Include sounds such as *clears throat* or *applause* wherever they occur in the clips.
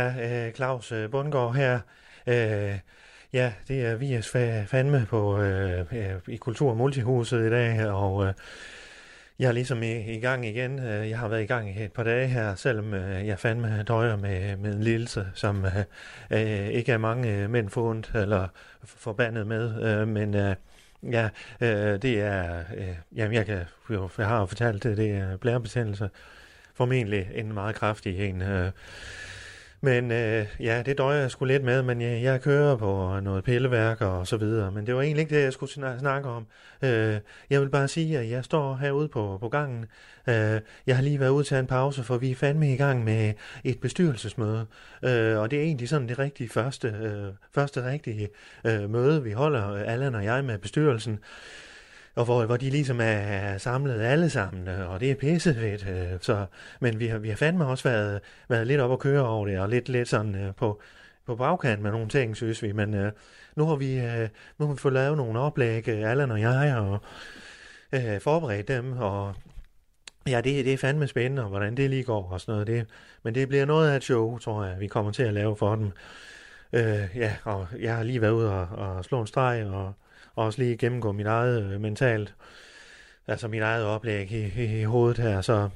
Ja, øh, Claus øh, Bundgaard her. Øh, ja, det er vi er fandme på, i Kultur- og Multihuset i dag, og jeg er ligesom i, i gang igen. Jeg har været i gang i et par dage her, selvom jeg fandme døjer med, med en lidelse, som øh, ikke er mange mænd forundt eller forbandet med, øh, men... Øh, Ja, øh, det er, øh, jamen jeg, kan, jeg har jo fortalt det, det er blærebetændelse. Formentlig en meget kraftig en. Øh, men øh, ja, det døjer jeg sgu lidt med, men jeg, jeg kører på noget pilleværk og så videre. Men det var egentlig ikke det, jeg skulle snakke om. Øh, jeg vil bare sige, at jeg står herude på, på gangen. Øh, jeg har lige været ude til en pause, for vi er fandme i gang med et bestyrelsesmøde. Øh, og det er egentlig sådan det rigtige første, øh, første rigtige øh, møde, vi holder, Allan og jeg, med bestyrelsen og hvor, hvor de ligesom er samlet alle sammen, og det er pissefedt. Øh, så, men vi har, vi har fandme også været, været lidt op at køre over det, og lidt, lidt sådan øh, på, på bagkant med nogle ting, synes vi. Men øh, nu, har vi, øh, nu har vi fået lavet nogle oplæg, øh, Allan og jeg, og øh, forberedt dem, og ja, det, det er fandme spændende, hvordan det lige går og sådan noget. Det, men det bliver noget af et show, tror jeg, vi kommer til at lave for dem. Øh, ja, og jeg har lige været ude og, og slå en streg, og og også lige gennemgå mit eget øh, mentalt, altså mit eget oplæg i, i, i hovedet her, så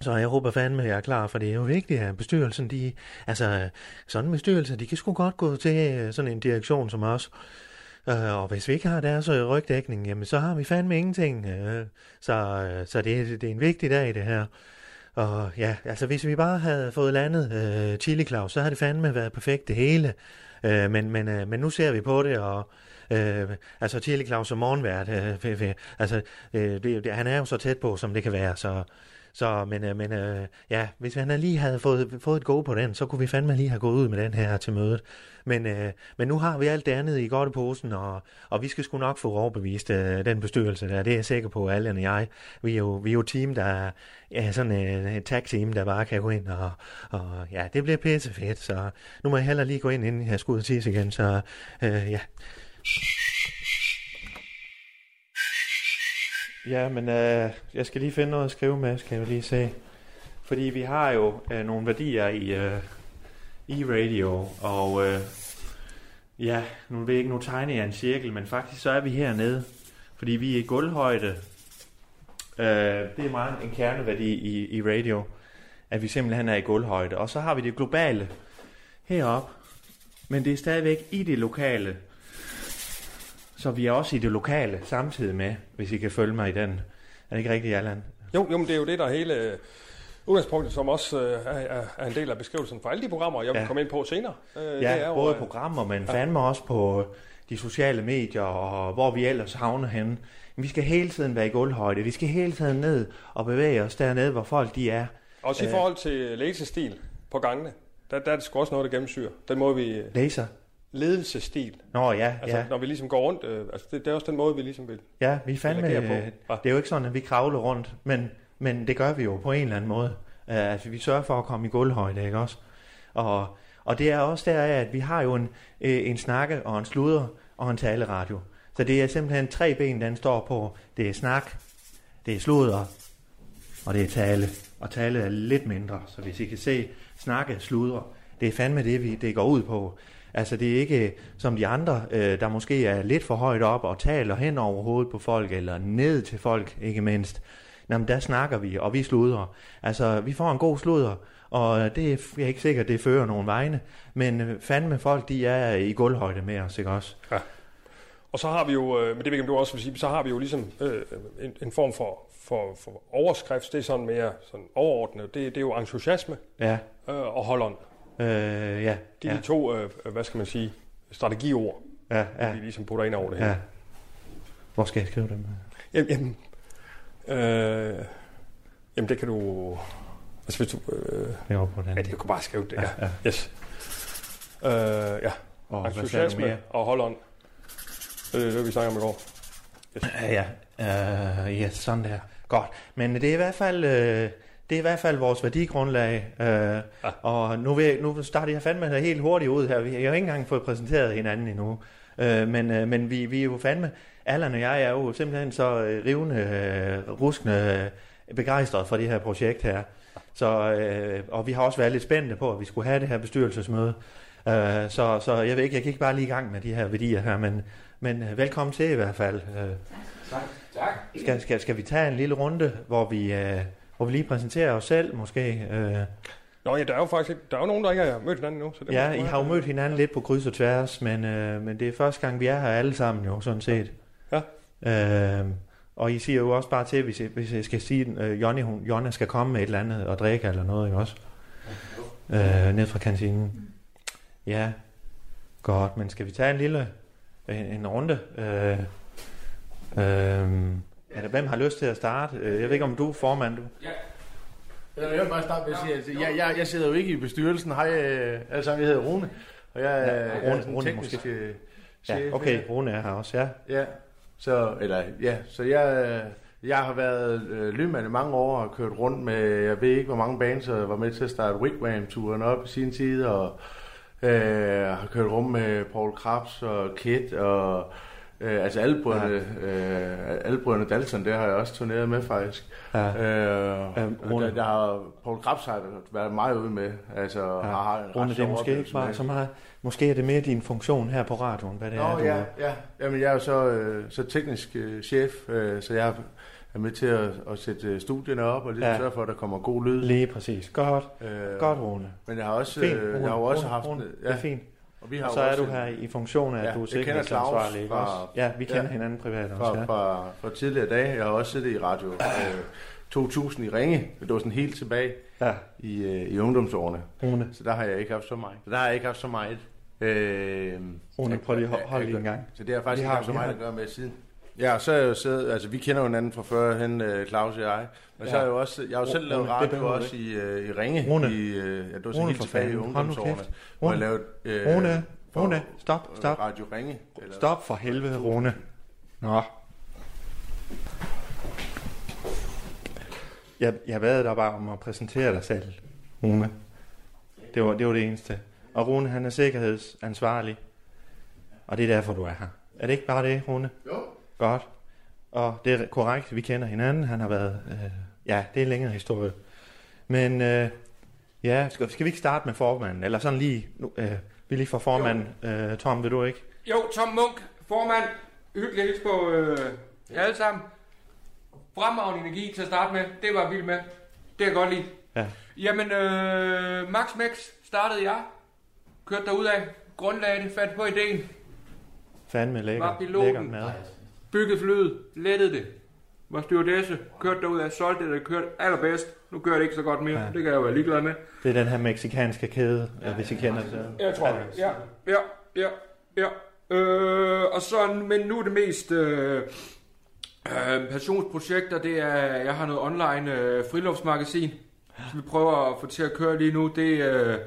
så jeg håber fandme, at jeg er klar, for det er jo vigtigt, at bestyrelsen, de, altså sådan en bestyrelse, de kan sgu godt gå til øh, sådan en direktion som os. Øh, og hvis vi ikke har deres øh, rygdækning, jamen så har vi fandme ingenting. så så det, det er en vigtig dag, det her. Og ja, altså hvis vi bare havde fået landet øh, Chili Claus, så havde det fandme været perfekt det hele. Øh, men, men, øh, men nu ser vi på det, og øh, altså Chili Claus som morgenvært, øh, altså øh, det, det, han er jo så tæt på, som det kan være, så så, men, øh, men øh, ja, hvis han lige havde fået, fået et go på den, så kunne vi fandme lige have gået ud med den her til mødet. Men, øh, men nu har vi alt det andet i godt posen, og, og vi skal sgu nok få overbevist øh, den bestyrelse der. Det er jeg sikker på, alle og jeg. Vi er jo, vi er jo team, der er ja, sådan øh, et tag-team, der bare kan gå ind, og, og ja, det bliver pisse fedt. Så nu må jeg heller lige gå ind, inden jeg skal ud og tisse igen. Så øh, ja. Ja, men øh, jeg skal lige finde noget at skrive med, skal jeg lige se. Fordi vi har jo øh, nogle værdier i, øh, i radio, og øh, ja, nu ved jeg ikke, nu tegner jeg en cirkel, men faktisk så er vi hernede, fordi vi er i gulvhøjde. Øh, det er meget en kerneværdi i, i radio, at vi simpelthen er i gulvhøjde. Og så har vi det globale heroppe, men det er stadigvæk i det lokale. Så vi er også i det lokale samtidig med, hvis I kan følge mig i den. Er det ikke rigtigt, Allan? Jo, jo men det er jo det, der er hele øh, udgangspunktet, som også øh, er, er en del af beskrivelsen for alle de programmer, jeg vil ja. komme ind på senere. Øh, ja, det er både jo, programmer, men ja. fandme også på de sociale medier, og hvor vi ellers havner henne. Vi skal hele tiden være i gulvhøjde. Vi skal hele tiden ned og bevæge os dernede, hvor folk de er. Også i forhold til læsestil på gangene, der, der er det sgu også noget, der gennemsyrer. Den måde, vi... Læser? Ledelsesstil. Nå ja, altså, ja. når vi ligesom går rundt, øh, altså det, det er også den måde, vi ligesom vil Ja, vi fandme, på. Ja. det er jo ikke sådan, at vi kravler rundt, men, men det gør vi jo på en eller anden måde. Uh, altså vi sørger for at komme i gulvhøjde, ikke også? Og, og det er også der, at vi har jo en, øh, en snakke og en sluder og en taleradio. Så det er simpelthen tre ben, den står på. Det er snak, det er sluder, og det er tale. Og tale er lidt mindre, så hvis I kan se snakke, sludre, det er fandme det, vi, det går ud på. Altså det er ikke som de andre, øh, der måske er lidt for højt op og taler hen over hovedet på folk, eller ned til folk ikke mindst. Jamen der snakker vi, og vi sluder. Altså vi får en god sluder, og det er jeg er ikke sikkert, det fører nogen vegne, men øh, fandme folk, de er i gulvhøjde med os, ikke også? Ja. Og så har vi jo, øh, men det ved jeg, du også vil sige, så har vi jo ligesom øh, en, en form for, for, for overskrift, det er sådan mere sådan overordnet, det, det er jo entusiasme ja. øh, og holdånd. Øh, ja. Det er ja. de to, øh, hvad skal man sige, strategiord, ja, ja. vi ligesom putter ind over det her. Ja. Hvor skal jeg skrive dem? Jamen, jamen, øh, jamen det kan du... Altså hvis du... Øh, det er på den. Ja, det kan bare skrive det, ja. ja. ja. Yes. Øh, ja, Og mere? entusiasme og Holland. Det er det, vi snakker om i går. Ja, ja. Uh, ja, sådan der. Godt. Men det er i hvert fald... Uh, det er i hvert fald vores værdigrundlag, uh, ja. og nu, vil jeg, nu starter jeg fandme helt hurtigt ud her. Vi har jo ikke engang fået præsenteret hinanden endnu. Uh, men, uh, men vi, vi er jo fandme, Allan og jeg er jo simpelthen så uh, rivende, uh, ruskende uh, begejstrede for det her projekt her. Så, uh, og vi har også været lidt spændte på, at vi skulle have det her bestyrelsesmøde. Uh, så, så jeg ved ikke, jeg gik bare lige i gang med de her værdier her, men, men uh, velkommen til i hvert fald. Uh, Tak. Tak. skal, skal, skal vi tage en lille runde, hvor vi, uh, hvor vi lige præsenterer os selv måske? Uh, Nå ja, der er jo faktisk der er jo nogen, der ikke har mødt hinanden nu. Så det ja, I har jo mødt hinanden lidt på kryds og tværs, men, uh, men det er første gang, vi er her alle sammen jo, sådan set. Ja. Uh, og I siger jo også bare til, hvis jeg, hvis jeg skal sige, Jonny, hun, Jonna skal komme med et eller andet og drikke eller noget, ikke også? Uh, ned fra kantinen. Ja, godt, men skal vi tage en lille en, en runde? Uh, uh, er der, hvem har lyst til at starte? Uh, jeg ved ikke, om du er formand, du? Jeg vil bare starte med at sige, at jeg, jeg, jeg sidder jo ikke i bestyrelsen. Hej, øh, alle sammen, jeg hedder Rune. Og jeg, Ja, er- Rune- er sådan Rune teknisk måske. øh, Ja, chef. okay, her. Rune er her også, ja. Ja, så, eller, ja, så jeg, øh, jeg har været øh, lydmand i mange år og kørt rundt med, jeg ved ikke hvor mange bands, og var med til at starte Wigwam-turen op i sin tid, og øh, har kørt rundt med Paul Krabs og Kit, og øh, altså alle brødrene, øh, alle brødrene Dalton, der har jeg også turneret med faktisk. ja. Øh, og Rune. der, der har Paul Krabs har været meget ude med. Altså, Ja. har, har Rune, det er måske ikke bare så meget, måske er det mere din funktion her på radioen, hvad det er, Nå, du ja, ja. Jamen, jeg er jo så, øh, så teknisk øh, chef, øh, så jeg er med til at, at sætte øh, studierne op og lige Ja. ja. sørge for, at der kommer god lyd. Lige præcis. Godt, Øh, godt Rune. Men jeg har også, Fint, øh, Rune. jeg har også Rune, haft... Rune. Ja, Det er fint. Og vi har Og så er du her i funktion af, at Ja, du er sikkerhedsansvarlig, ikke fra- også? Ja, vi kender Ja. hinanden privat også, fra, ja. fra, fra tidligere dage. Jeg har også siddet i radio øh, 2000 i Ringe. Det var sådan helt tilbage Ja, i, øh, i ungdomsårene. Rune. Så der har jeg ikke haft så meget. Så der har jeg ikke haft så meget. Øh, Rune, prøv lige at holde lige en gang. Så det har faktisk Vi ikke har- haft så meget har- at gøre med siden. Ja, så er jeg jo siddet, altså vi kender jo hinanden fra før, hen øh, Claus og jeg. Men så Ja. har jeg jo også, jeg har jo selv lavet radio også i, øh, i Ringe. Rune. I, øh, ja, det var så Rune helt tilbage i ungdomsårene. Hvor jeg Rune. lavede øh, Rune, Rune, stop, stop. Radio Ringe. Eller, Stop for helvede, Rune. Nå. Jeg, jeg bad dig bare om at præsentere dig selv, Rune. Det var, det var det eneste. Og Rune, han er sikkerhedsansvarlig. Og det er derfor, du er her. Er det ikke bare det, Rune? Jo. Godt. Og det er korrekt, vi kender hinanden. Han har været... Øh, ja, det er en længere historie. Men øh, ja, skal, skal vi ikke starte med formanden? Eller sådan lige... Nu, øh, vi lige får formanden. Øh, Tom, vil du ikke? Jo, Tom Munk, formand. Hyggeligt at hilse på øh, jer alle sammen. Fremragende energi til at starte med. Det var jeg vild med. Det jeg godt lide. Ja. Jamen, øh, Max Mex startede jeg. Kørte derud af. Grundlagde det. Fandt på ideen. Fandme lækker, Var piloten. lækker mad. Byggede flyet. Lettede det. Var stewardesse. Kørte derud af. Solgte det. Kørte allerbedst. Nu kører det ikke så godt mere. Ja. Det kan jeg jo være ligeglad med. Det er den her meksikanske kæde, ja, hvis I kender det. Jeg tror det. Ja, ja, ja, ja. Øh, og så, men nu er det mest øh, øh, passionsprojekter, det er, jeg har noget online øh, friluftsmagasin, som vi prøver at få til at køre lige nu. Det, øh,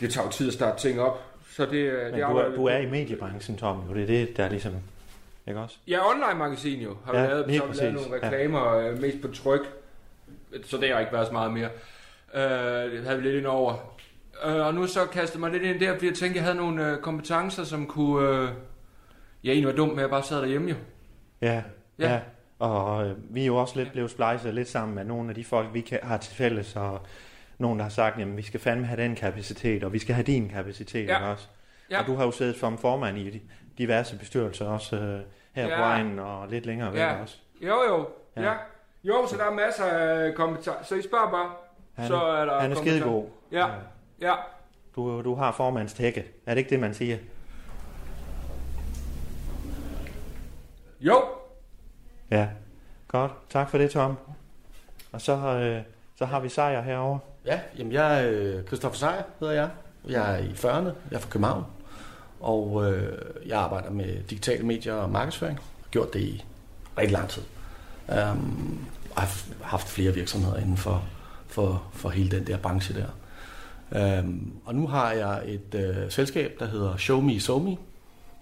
det tager jo tid at starte ting op. Så det, øh, Men det du er, du er i mediebranchen, Tom, jo. Det er det, der er ligesom... Ikke også? Ja, online magasin jo. Har vi Ja, lavet, lige så har vi lavet nogle reklamer, ja. mest på tryk. Så det har ikke været så meget mere. Øh, det havde vi lidt ind over. Øh, og nu så kastede mig lidt ind der, fordi jeg tænkte, jeg havde nogle øh, kompetencer, som kunne... Øh, ja, egentlig var dumt med, at jeg bare sad derhjemme jo. Ja, Ja. ja. ja. Og øh, vi er jo også lidt blevet splejset lidt sammen med nogle af de folk, vi kan, har til fælles, og nogen, der har sagt, jamen vi skal fandme have den kapacitet, og vi skal have din kapacitet Ja. også. Ja. Og du har jo siddet som formand i diverse bestyrelser også øh, her Ja. på vejen og lidt længere væk Ja. også. Jo, jo. Ja. Ja. ja. Jo, så der er masser af kompetencer. Så I spørger bare, Han, så er der han er skidegod. Ja, ja. Du, du har formandens tække. Er det ikke det, man siger? Jo, Ja. Godt. Tak for det, Tom. Og så, øh, så har vi sejr herovre. Ja, jamen jeg er øh, Christoffer Sejer, hedder jeg. Jeg er i 40'erne, jeg er fra København, og øh, jeg arbejder med digitale medier og markedsføring. Jeg har gjort det i rigtig lang tid. Um, og har haft flere virksomheder inden for, for, for hele den der branche der. Øhm, og nu har jeg et øh, selskab, der hedder Show Me So Me,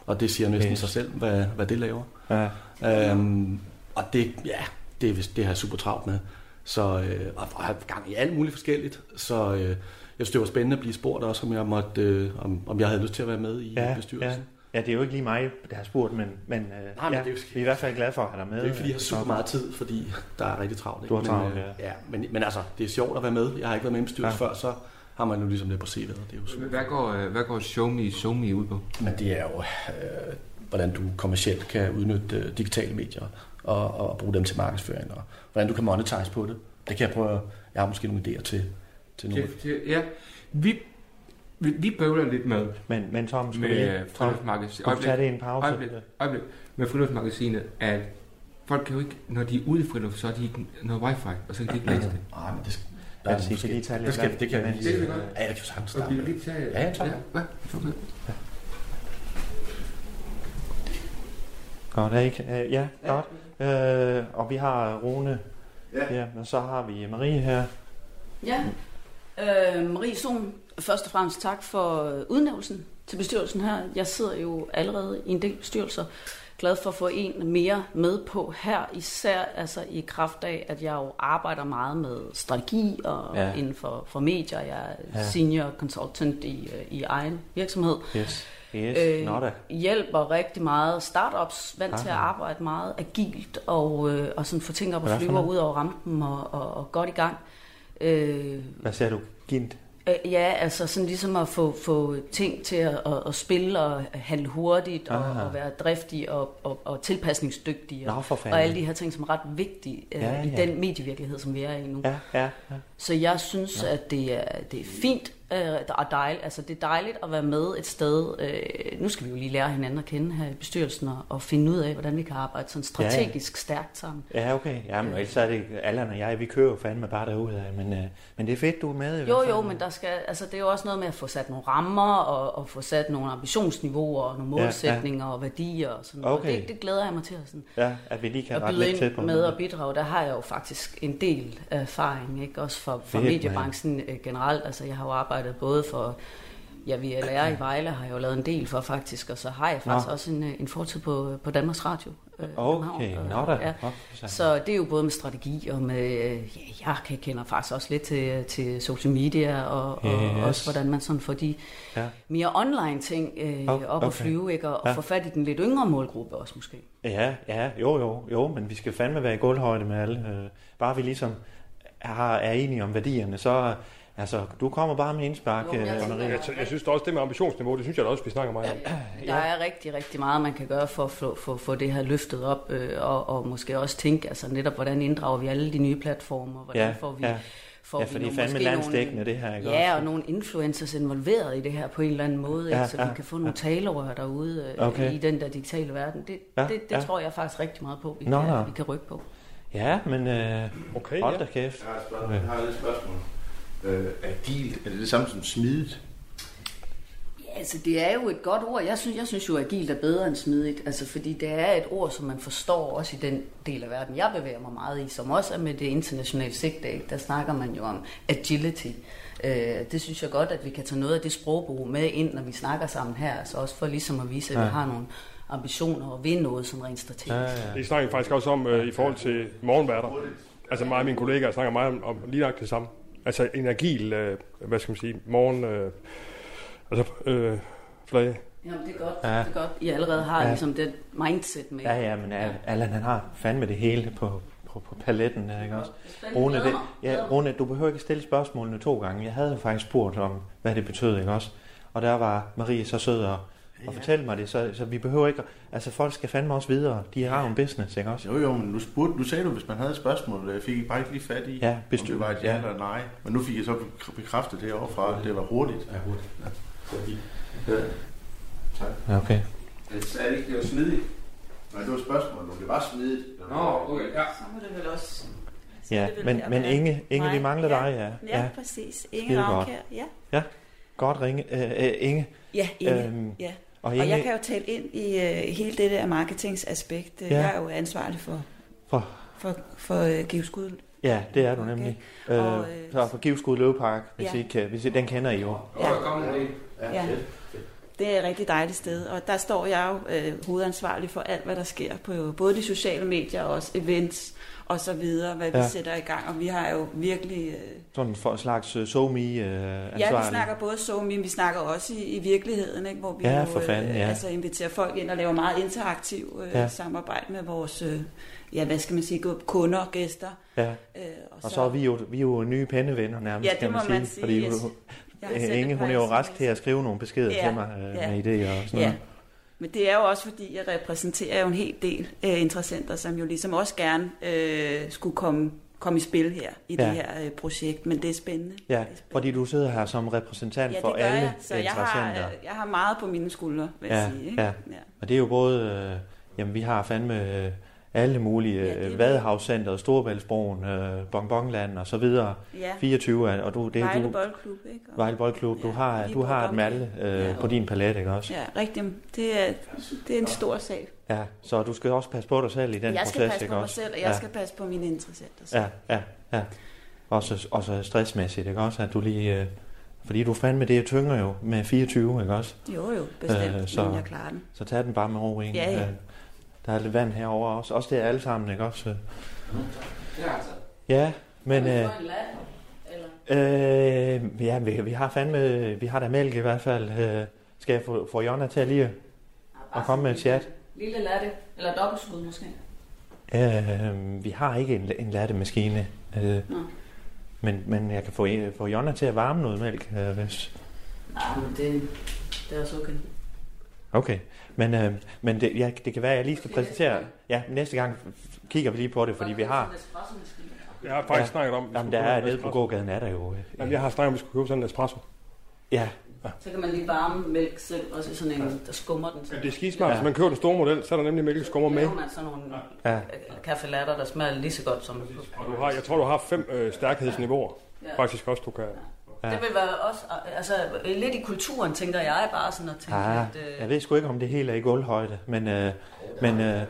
og det siger næsten Yes. sig selv, hvad, hvad det laver. Ja. Øhm, og det, ja, det, er det har jeg super travlt med. Så, øh, og jeg har gang i alt muligt forskelligt. Så øh, jeg synes, det var spændende at blive spurgt også, om jeg, måtte, øh, om, om jeg havde lyst til at være med i Ja, bestyrelsen. Ja, det er jo ikke lige mig, der har spurgt, men, men, øh, Nej, men ja, det er jo- vi er i hvert fald glade for at have dig med. Det er ikke, fordi jeg har super meget tid, fordi der er rigtig travlt. ikke? Du har men, travlt, øh, ja. ja. Men, men altså, det er sjovt at være med. Jeg har ikke været med i en bestyrelse Ja. før, så har man jo ligesom det på CV'et. Det er jo super. Hvad går, øh, hvad går Show Me, Show Me ud på? Men det er jo, øh, hvordan du kommercielt kan udnytte øh, digitale medier og, og bruge dem til markedsføring, og hvordan du kan monetize på det. Det kan jeg prøve. at- Jeg har måske nogle idéer til, til nogle. Ja, vi, vi, vi bøvler lidt med, Men, men Tom, skal med vi øh, lige Tom, friluftsmagasinet. skal vi tage det en pause? øjeblik, øjeblik, med friluftsmagasinet, at folk kan jo ikke, når de er ude i friluft, så er de ikke noget wifi, og så kan de ikke læse det. Nej, men det skal, Ja, er kan lige tage lidt det, skal, det kan vi lige. Det vi godt. Ja, det kan vi sagtens starte. vi kan lige tage... Ja, ja, tak. Hvad? Okay. Godt, er ikke? Øh, ja, godt. Øh, og vi har Rune. Ja. ja. Og så har vi Marie her. Ja, øh, Marie Sohn, først og fremmest tak for øh, udnævnelsen til bestyrelsen her. Jeg sidder jo allerede i en del bestyrelser. Glad for at få en mere med på her, især altså i kraft af, at jeg jo arbejder meget med strategi og Ja. inden for, for medier. Jeg er Ja. senior consultant i, øh, i egen virksomhed. Yes. Yes, Øh, hjælper rigtig meget startups, vant til at Aha. arbejde meget agilt og, øh, og sådan få ting op og flyver noget? ud over rampen og, og, og godt i gang. Øh, Hvad siger du? Gint? Øh, Ja, altså sådan ligesom at få, få ting til at, at, at spille og handle hurtigt og, Aha. og være driftig og, og, og tilpasningsdygtig Nå, og, fanden. og alle de her ting, som er ret vigtige øh, Ja, ja, i den medievirkelighed, som vi er i nu. Ja. Ja, ja. Så jeg synes, ja. at det er, det er fint og dejligt. Altså, det er dejligt at være med et sted. Øh, nu skal vi jo lige lære hinanden at kende her i bestyrelsen og, og finde ud af, hvordan vi kan arbejde sådan Ja, ja. strategisk stærkt sammen. Ja, okay. Jamen, ellers er det Allan og jeg, vi kører jo fandme bare derudad. Men, øh, men det er fedt, du er med i Jo, jo, men der skal, altså, det er jo også noget med at få sat nogle rammer og, og få sat nogle ambitionsniveauer og nogle Ja, ja. målsætninger og værdier og sådan noget. Okay. Det, det glæder jeg mig til sådan, Ja, at vi lige kan at byde ind på med at bidrage. Der har jeg jo faktisk en del erfaring, ikke? også for, for mediebranchen øh, generelt. Altså, jeg har jo arbejdet både for Ja, vi LR i *clears throat* Vejle har jeg jo lavet en del for faktisk, og så har jeg faktisk Nå. også en, en fortid på, på Danmarks Radio. øh, Okay, nå da. Ja. Så- det er jo både med strategi og med, øh, ja, jeg kan- kender faktisk også lidt til, til social media og, og Yes. også hvordan man sådan får de Ja. mere online ting øh, Oh, op og okay. flyve, ikke? Og, Ja. få fat i den lidt yngre målgruppe også måske. Ja, ja, jo, jo, jo, men vi skal fandme være i gulvhøjde med alle. Øh, bare vi ligesom er, er enige om værdierne, så altså, du kommer bare med indspark, Jo, jeg øh, Marie. Jeg, jeg synes også, det med ambitionsniveau, det synes jeg da også, vi snakker meget om. Der er rigtig, rigtig meget, man kan gøre for at få, få, få det her løftet op, øh, og, og måske også tænke, altså netop, hvordan inddrager vi alle de nye platformer, hvordan Ja, får vi... ja. Får Ja, vi for det er nogle- fandme landsdækkende, det her, ikke Ja, også? og nogle influencers involveret i det her på en eller anden måde, Ja, ikke? så ja, vi kan få nogle talerør derude øh, Okay. i den der digitale verden. Det, Ja, det, det ja. tror jeg faktisk rigtig meget på, vi, Nå, kan, nå. vi kan rykke på. Ja, men øh, Okay, hold ja. da kæft. Jeg har et spørgsmål. Jeg har et spørgsmål. Øh, agil, er det det samme som smidigt? Ja, altså det er jo et godt ord. Jeg synes, jeg synes jo, at agilt er bedre end smidigt. Altså fordi det er et ord, som man forstår også i den del af verden, jeg bevæger mig meget i, som også er med det internationale sigte. ikke? Der snakker man jo om agility. Øh, det synes jeg godt, at vi kan tage noget af det sprogbrug med ind, når vi snakker sammen her. Altså også for ligesom at vise, at vi Ja. har nogle ambitioner og vil noget som rent strategisk. Ja, ja. Det snakker vi faktisk også om øh, i forhold til morgenværter. Altså mig og mine kollegaer snakker meget om, om lige nok det samme. Altså en agil, øh, hvad skal man sige, morgen... Øh, altså, øh, flage. Jamen, det er godt. Ja. Ja. Det er godt. I allerede har Ja. ja. ligesom det mindset med. Ja, ja, men Al- Allan, han har fandme det hele på, på, på paletten, der, ikke også? Rune, det, ja. Rune, du behøver ikke stille spørgsmålene to gange. Jeg havde faktisk spurgt om, hvad det betød, ikke også? Og der var Marie så sød og, og fortælle mig det, så, så vi behøver ikke... Altså, folk skal fandme også videre. De har jo en business, ikke også? Jo, jo, men nu, spurgte, nu sagde du, hvis man havde et spørgsmål, jeg fik bare ikke lige fat i, Ja, om bestyr- det var et ja ja. eller nej. Men nu fik jeg så bek- bekræftet det overfra, at det var hurtigt. Ja, hurtigt. Ja. Ja. Tak. Ja, okay. Jeg sagde ikke, det var smidigt. Nej, det var et spørgsmål, om det var smidigt. Nå, okay, ja. Så må det vel også... så Ja, er det men, men Inge, Inge, vi mangler ja. dig, ja. Ja, præcis. Inge. Ravnkær, ja. Godt ringe. Øh, øh, Inge. Ja, Inge. Øhm, ja. Og Og jeg kan jo tale ind i uh, hele det der marketingsaspekt. Ja. Ja. Jeg er jo ansvarlig for, For- for, for uh, Geoskud Ja, det er du nemlig. Okay. Og, Øh, øh, så på Givskud Løvepark, hvis, Ja. I ikke, hvis I, den kender I jo. Ja. Kommer det. Ja. Det er et rigtig dejligt sted, og der står jeg jo øh, hovedansvarlig for alt, hvad der sker på både de sociale medier og også events og så videre, hvad vi Ja. sætter i gang. Og vi har jo virkelig... Øh, Sådan for en slags uh, SoMe uh, ansvarlig. ja, vi snakker både så, men vi snakker også i, i virkeligheden, ikke, hvor vi Ja, jo, for fanden, ja. altså inviterer folk ind og laver meget interaktiv øh, Ja. samarbejde med vores, øh, ja, hvad skal man sige, kunder og gæster. Ja. Øh, Og så er vi jo, vi er jo nye pennevenner nærmest, Ja, det kan man må sige. man sige, Fordi yes. Jeg sendt Inge, hun er jo rask til at skrive nogle beskeder Ja, til mig øh, ja. med idéer og sådan Ja, noget. men det er jo også fordi, jeg repræsenterer jo en hel del øh, interessenter, som jo ligesom også gerne øh, skulle komme, komme i spil her i Ja. det her øh, projekt, men det er spændende. Ja, Det er spændende. fordi du sidder her som repræsentant ja, for alle jeg. Så jeg har, interessenter. øh, jeg har meget på mine skuldre, vil Ja, jeg sige. Ikke? ja. Og det er jo både, øh, jamen vi har fandme øh, alle mulige, Ja, øh. Vadehavscenteret, Storbæltsbroen, øh, Bonbonland og så videre. Ja. 24, er- og du, det er Vejle du, Boldklub, ikke? Og, Vejle Boldklub, du Ja, har, lige du har et malle øh, Ja. på din palet, ikke også? Ja, rigtigt. Det er, det er en stor sag. Ja, så du skal også passe på dig selv i den jeg proces, skal passe ikke på mig også? selv, og jeg ja. skal passe på mine interessenter. Så. Ja, ja, ja. Også, også stressmæssigt, ikke også? At du lige... Øh, fordi du fandme, det tynger jo med 24, ikke også? Jo, jo, bestemt, Øh, øh, så- men jeg klarer den. Så tag den bare med ro, ikke? Ja, ja. Der er lidt vand herover også. Også det er alle sammen, ikke også? Ja, altså. Ja, men... Øh, øh, ja, vi, vi har fandme... Vi har da mælk i hvert fald. Øh, skal jeg få, få Jonna til at lige at komme med et chat? Lille latte, eller dobbeltskud måske. Øh, vi har ikke en, en lattemaskine. Øh, men, men jeg kan få, få Jonna til at varme noget mælk, øh, hvis... Nej, men det, det er også okay. Okay, men, øh, men det, ja, det kan være, at jeg lige skal præsentere... Ja, næste gang kigger vi lige på det, fordi vi har... Jeg har faktisk Ja. snakket om, Jamen, der er nede på gågaden, er der jo... øh, Jamen, jeg har snakket om, at vi skulle købe sådan en espresso. Ja, Så kan man lige varme mælk selv, også i sådan en, der skummer den. Ja, det er skismart. Ja. Hvis man køber den store model, så er der nemlig mælkeskummer med. laver man sådan nogle ja. øh, kaffe latter, der smager lige så godt som Og du har, jeg tror, du har fem øh, stærkhedsniveauer. Ja. Faktisk også, du kan... Ja. Det vil være også, altså lidt i kulturen, tænker jeg bare sådan at tænke, Ah, at, øh, jeg ved sgu ikke, om det hele er i gulvhøjde, men... Øh, men øh,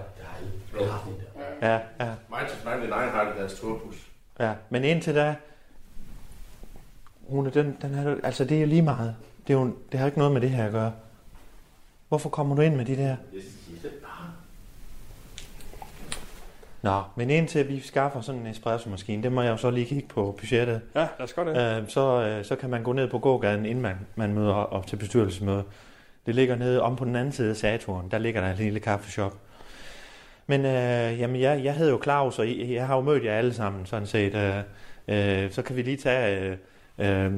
ja, ja, Minds 99 har det deres turbus. ja. Men indtil da... Rune, den, den er, altså det er jo lige meget. Det, er jo, det har ikke noget med det her at gøre. Hvorfor kommer du ind med de der? Nå, men indtil vi skaffer sådan en espresso-maskine, det må jeg jo så lige kigge på budgettet. Ja, lad os gøre det. Øh, så, øh, så kan man gå ned på gågaden, inden man, man møder op til bestyrelsesmøde. Det ligger nede om på den anden side af Saturn. Der ligger der en lille kaffeshop. Men øh, jamen, jeg, jeg hedder jo Claus, og jeg, jeg har jo mødt jer alle sammen, sådan set. Øh, øh, så kan vi lige tage øh, øh,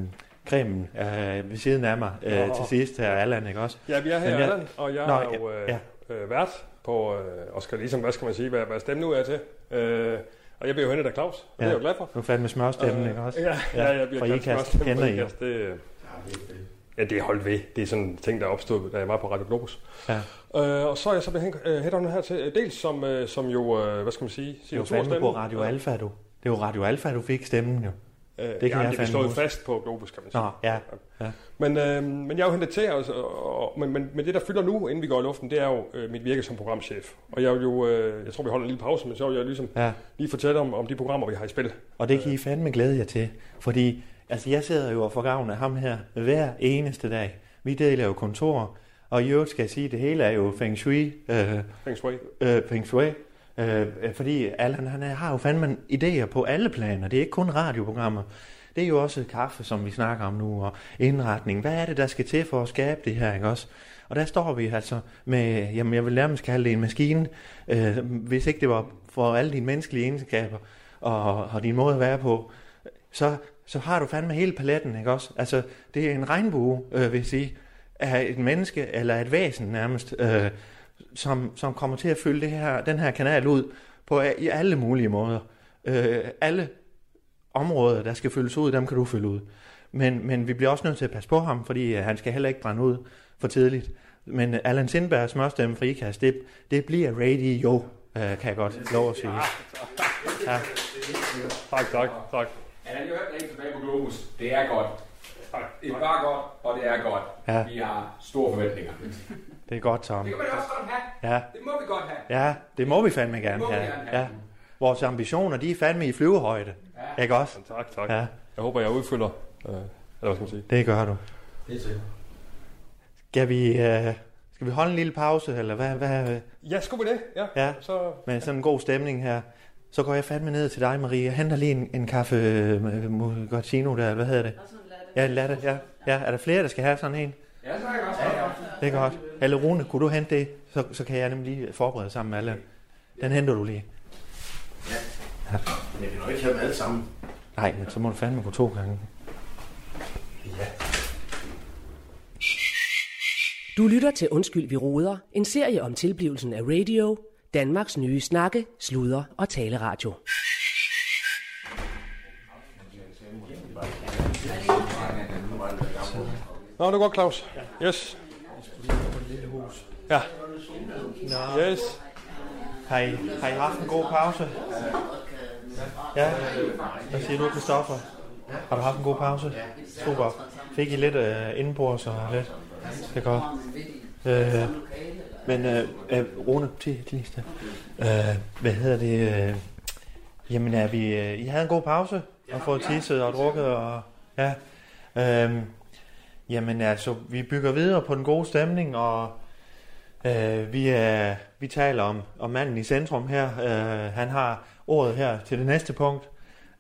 cremen øh, ved siden af mig øh, Nå. til sidst her, Allan, ikke også? Ja, vi er her, jeg- Allan, og jeg Nå, er jo øh, ja, øh, vært på, øh, og skal ligesom, hvad skal man sige, hvad, hvad stemme nu er til. Øh, og jeg bliver jo hentet af Claus, og ja. det er jeg jo glad for. Nu fandme smørstemmen, Øh, ikke også? Ja, ja, jeg bliver fra kaldt IKAST smørstemme kender fra. IKAST. Det, øh, ja, det er holdt ved. Det er sådan en ting, der er opstået, da jeg var på Radio Globus. Ja. Øh, og så er jeg så blevet øh, headhunted her til, øh, dels som, øh, som jo, øh, hvad skal man sige, Det er jo fandme på Radio Alfa, du. Det er jo Radio Alfa, du fik stemmen jo. Øh, Det kan ja, jeg det fandme slået huske. fast på Globus, kan man sige. Nå, ja. ja. Men, øh, men jeg er jo hentet til, og, og, men, men, men det, der fylder nu, inden vi går i luften, det er jo øh, mit virke som programchef. Og jeg jo, øh, jeg tror, vi holder en lille pause, men så vil jeg ligesom ja. lige fortælle om, om de programmer, vi har i spil. Og det kan I fandme glæde jer til, fordi altså, jeg sidder jo og får gavn af ham her hver eneste dag. Vi deler jo kontor, og i øvrigt skal jeg sige, at det hele er jo feng shui. Øh, Feng Shui. Øh, feng shui. Øh, øh, fordi Allan han øh, har jo fandme idéer på alle planer. Det er ikke kun radioprogrammer. Det er jo også kaffe, som vi snakker om nu, og indretning. Hvad er det, der skal til for at skabe det her, ikke også? Og der står vi altså med, jamen jeg vil nærmest kalde det en maskine, øh, hvis ikke det var for alle dine menneskelige egenskaber og, og din måde at være på, så, så har du fandme hele paletten, ikke også? Altså, det er en regnbue, øh, vil jeg sige, af et menneske eller et væsen nærmest, øh, som, som kommer til at fylde det her, den her kanal ud på i alle mulige måder. Øh, alle områder, der skal fyldes ud, dem kan du fylde ud. Men, men vi bliver også nødt til at passe på ham, fordi øh, han skal heller ikke brænde ud for tidligt. Men øh, Allan Sindbergs smørstemme for IKAST, det, det bliver radio, øh, kan jeg godt lov at sige. Ja. Tak, tak, tak. Ja, jeg hørte rigtig tilbage på Globus. Det er godt. Det var godt, og det er godt. Ja. Vi har store forventninger. Det er godt, Tom. Det kan man også godt have. Ja, Det må vi godt have. ja det må vi fandme Det gerne må vi have. gerne have. Ja. vores ambitioner, de er fandme i flyvehøjde. Ja. Ikke også? Tak, tak. Ja, Jeg håber, jeg udfylder, øh, eller hvad skal man sige. det gør du. Det er sikkert. Skal vi, øh, skal vi holde en lille pause, eller hvad, hvad Ja, skulle vi det? Ja. ja, Så, med sådan en god stemning her? Så går jeg fandme ned til dig, Marie. Jeg henter lige en, en kaffe øh, mochaccino der, hvad hedder det? Ja, latte, ja. ja. Er der flere, der skal have sådan en? Ja, så er jeg også. Ja, ja. Det er godt. Eller Rune, kunne du hente det? Så, så kan jeg nemlig lige forberede sammen med alle. Den henter du lige. Men jeg kan nok ikke have dem alle sammen. Nej, men så må du fandme gå to gange. Du lytter til Undskyld, vi råder. En serie om tilblivelsen af radio. Danmarks nye snakke, sludre og taleradio. Nå, det er godt, Claus. Yes. Ja. Yes. Har I, har I haft en god pause? Ja. Hvad siger du, Christoffer? Har du haft en god pause? Super. Fik I lidt uh, indenbords og lidt? Det er godt. Øh, men øh, øh, Rune, til næste. Øh, hvad hedder det? Øh, jamen er vi... Øh, I havde en god pause? Og fået tisset og drukket og... Ja. Øh, jamen altså, vi bygger videre på den gode stemning, og øh, vi, er, vi taler om, om manden i centrum her. Øh, han har ordet her til det næste punkt.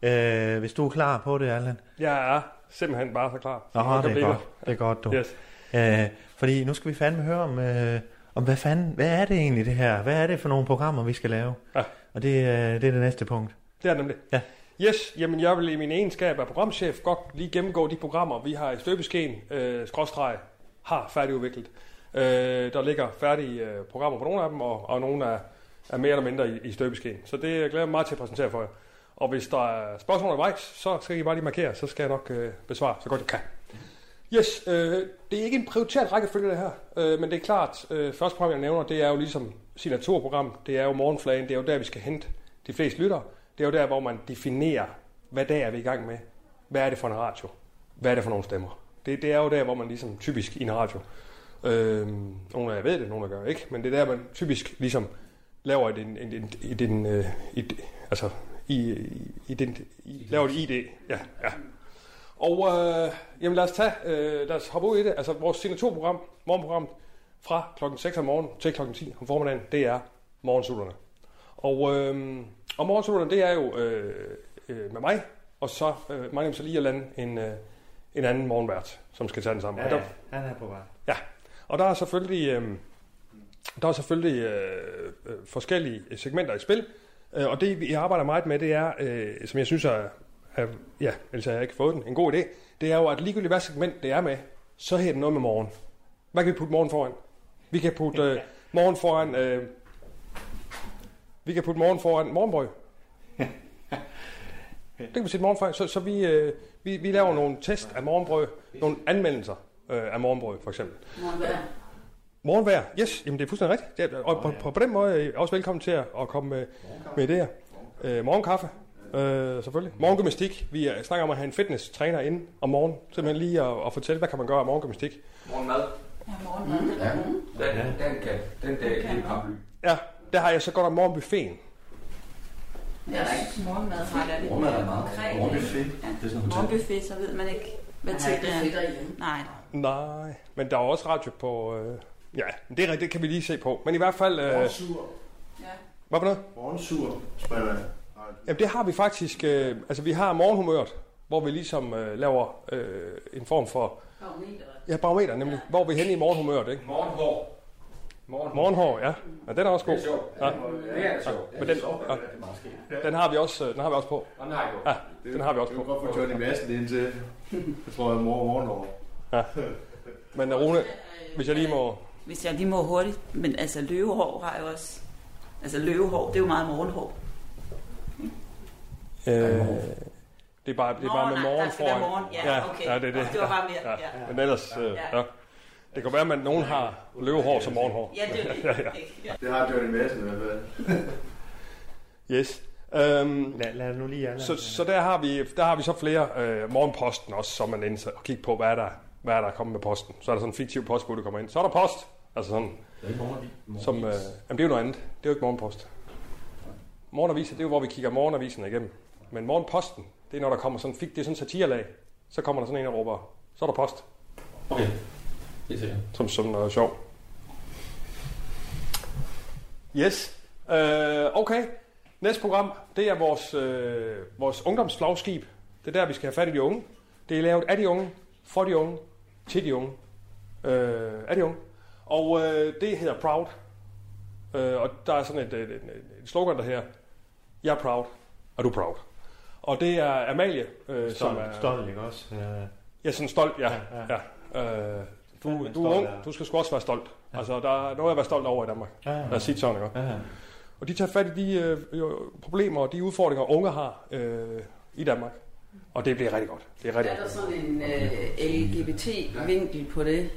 Øh, hvis du er klar på det, Allan. Jeg er simpelthen bare så klar. Nå, det er godt. Det er godt, du. Yes. Øh, fordi nu skal vi fandme høre om, øh, om hvad, fanden, hvad er det egentlig det her? Hvad er det for nogle programmer, vi skal lave? Ja. Og det, øh, det er det næste punkt. Det er nemlig. Ja. Yes, jamen jeg vil i min egenskab af programchef godt lige gennemgå de programmer, vi har i støbeskeen, øh, skråstreg, har færdigudviklet. Øh, der ligger færdige øh, programmer på nogle af dem, og, og nogle er, er mere eller mindre i, i støbeskeen. Så det glæder jeg mig meget til at præsentere for jer. Og hvis der er spørgsmål undervejs, så skal I bare lige markere, så skal jeg nok øh, besvare så godt jeg kan. Yes, øh, det er ikke en prioriteret rækkefølge det her, øh, men det er klart, øh, første program jeg nævner, det er jo ligesom signaturprogram, det er jo morgenflagen, det er jo der, vi skal hente de fleste lyttere. Det er jo der, hvor man definerer, hvad dag er vi i gang med, hvad er det for en radio, hvad er det for nogle stemmer. Det, det er jo der, hvor man ligesom typisk i en radio, øh, nogle af jer ved det, nogle af jer gør ikke, men det er der, man typisk ligesom laver et, en, en, en, et, en, øh, et, altså i, i, den, i, laver et ID, ja, ja. Og øh, jamen lad os tage, øh, lad os hoppe ud i det. Altså vores signaturprogram, morgenprogram, fra klokken 6 om morgenen til klokken 10 om formiddagen, det er morgensutterne. Og, øh, og morgensutterne, det er jo øh, øh, med mig, og så øh, mangler vi så lige at lande en, øh, en anden morgenvært, som skal tage den sammen. Og der, han er på vej. Ja, og der er selvfølgelig, øh, der er selvfølgelig øh, øh, forskellige segmenter i spil, øh, og det vi arbejder meget med, det er, øh, som jeg synes er, er ja, ellers har jeg ikke fået den, en god idé, det er jo, at ligegyldigt hvad segment det er med, så hedder det noget med morgen. Hvad kan vi putte morgen foran? Vi kan putte øh, morgen foran, øh, vi kan putte morgen foran morgenbrød. *laughs* Det kan vi sætte morgen foran, så, så vi, øh, vi, vi laver nogle test af morgenbrød, nogle anmeldelser øh, af morgenbrød for eksempel. Morgenvejr, yes, jamen det er fuldstændig rigtigt. Det er, og på, på, på den måde er I også velkommen til at, at komme med, med idéer. Øh, morgenkaffe, øh, selvfølgelig. Morgengymnastik. Vi er, snakker om at have en fitness-træner inde om morgenen. Simpelthen lige at, at fortælle, hvad kan man gøre af morgengymnastik. Morgenmad. Ja, morgenmad. Ja. Den, den kan, den der kan paraply. Ja, der har jeg så godt om morgenbuffeten. Ja, morgenmad har jeg lidt Morgenmad er meget. konkret. Morgenbuffet. Ja. Det er sådan. Morgenbuffet, så ved man ikke, hvad Nej, tid det det er er. fedt derhjemme. Nej. Nej, men der er også radio på... Øh, ja, det, er, rigtigt, det kan vi lige se på. Men i hvert fald... Øh, Morgensur. Ja. hvad for noget? Morgensur, man. Jamen det har vi faktisk... Øh, altså vi har morgenhumøret, hvor vi ligesom øh, laver øh, en form for... Ja, barometer nemlig. Hvor er vi henne i morgenhumøret, ikke? Morgenhår. Morgenhår. Morgenhår, ja. ja. den er også god. Det er sjovt. Ja. Det er sjovt. Men den, ja, den har vi også, øh, den har vi også på. Og den har jeg jo. Ja, den har vi også Det på. var godt få Johnny Madsen ind til. Jeg tror, jeg morgen morgen over. Men øh, Rune, hvis jeg lige må... Hvis jeg lige må hurtigt, men altså løvehår har jo også... Altså løvehår, det er jo meget morgenhår. Øh, det er bare, det er bare Nå, med nej, morgen foran. morgen. Ja, okay. ja, det er det. Det var bare mere, Ja. ja. Men ellers, øh, ja. Det kan være, at nogen har løvehår som morgenhår. Ja, det er det. Ja, ja. Ja. Det har Johnny Madsen i hvert fald. *laughs* Yes. Øhm, Lad, lad nu lige alle. så, så der har vi, der har vi så flere øh, morgenposten også, som man inde og kigge på, hvad er der, hvad er der kommet med posten. Så er der sådan en fiktiv postbud, der kommer ind. Så er der post. Altså sådan, Det er ikke morgen. som, øh, jamen det er jo noget andet. Det er jo ikke morgenpost. Morgenaviser, det er jo, hvor vi kigger morgenavisen igennem. Men morgenposten, det er, når der kommer sådan, fik, det er sådan en satirelag. Så kommer der sådan en og råber, så er der post, Okay. Ser jeg. som, som noget sjov. Yes. Øh, okay. Næste program, det er vores, øh, vores ungdomsflagskib. Det er der, vi skal have fat i de unge. Det er lavet af de unge, for de unge, til de unge. Øh, af de unge. Og øh, det hedder Proud. Øh, og der er sådan et, et, et, et slogan, der her. Jeg er proud, og du er proud. Og det er Amalie, øh, som er... Stolt, stolt, ikke også? Øh, Ja, sådan stolt, ja. Ja, ja, ja. Øh, du, du er stolt ung, er- du skal sgu også være stolt. Altså, der er noget at være stolt over i Danmark. ja, Lad os sige det sådan, ikke? ja. Og de tager fat i de øh, problemer og de udfordringer, unge har øh, i Danmark. Og det bliver rigtig godt. Det er rigtig Er der godt. sådan en øh, LGBT-vinkel på det?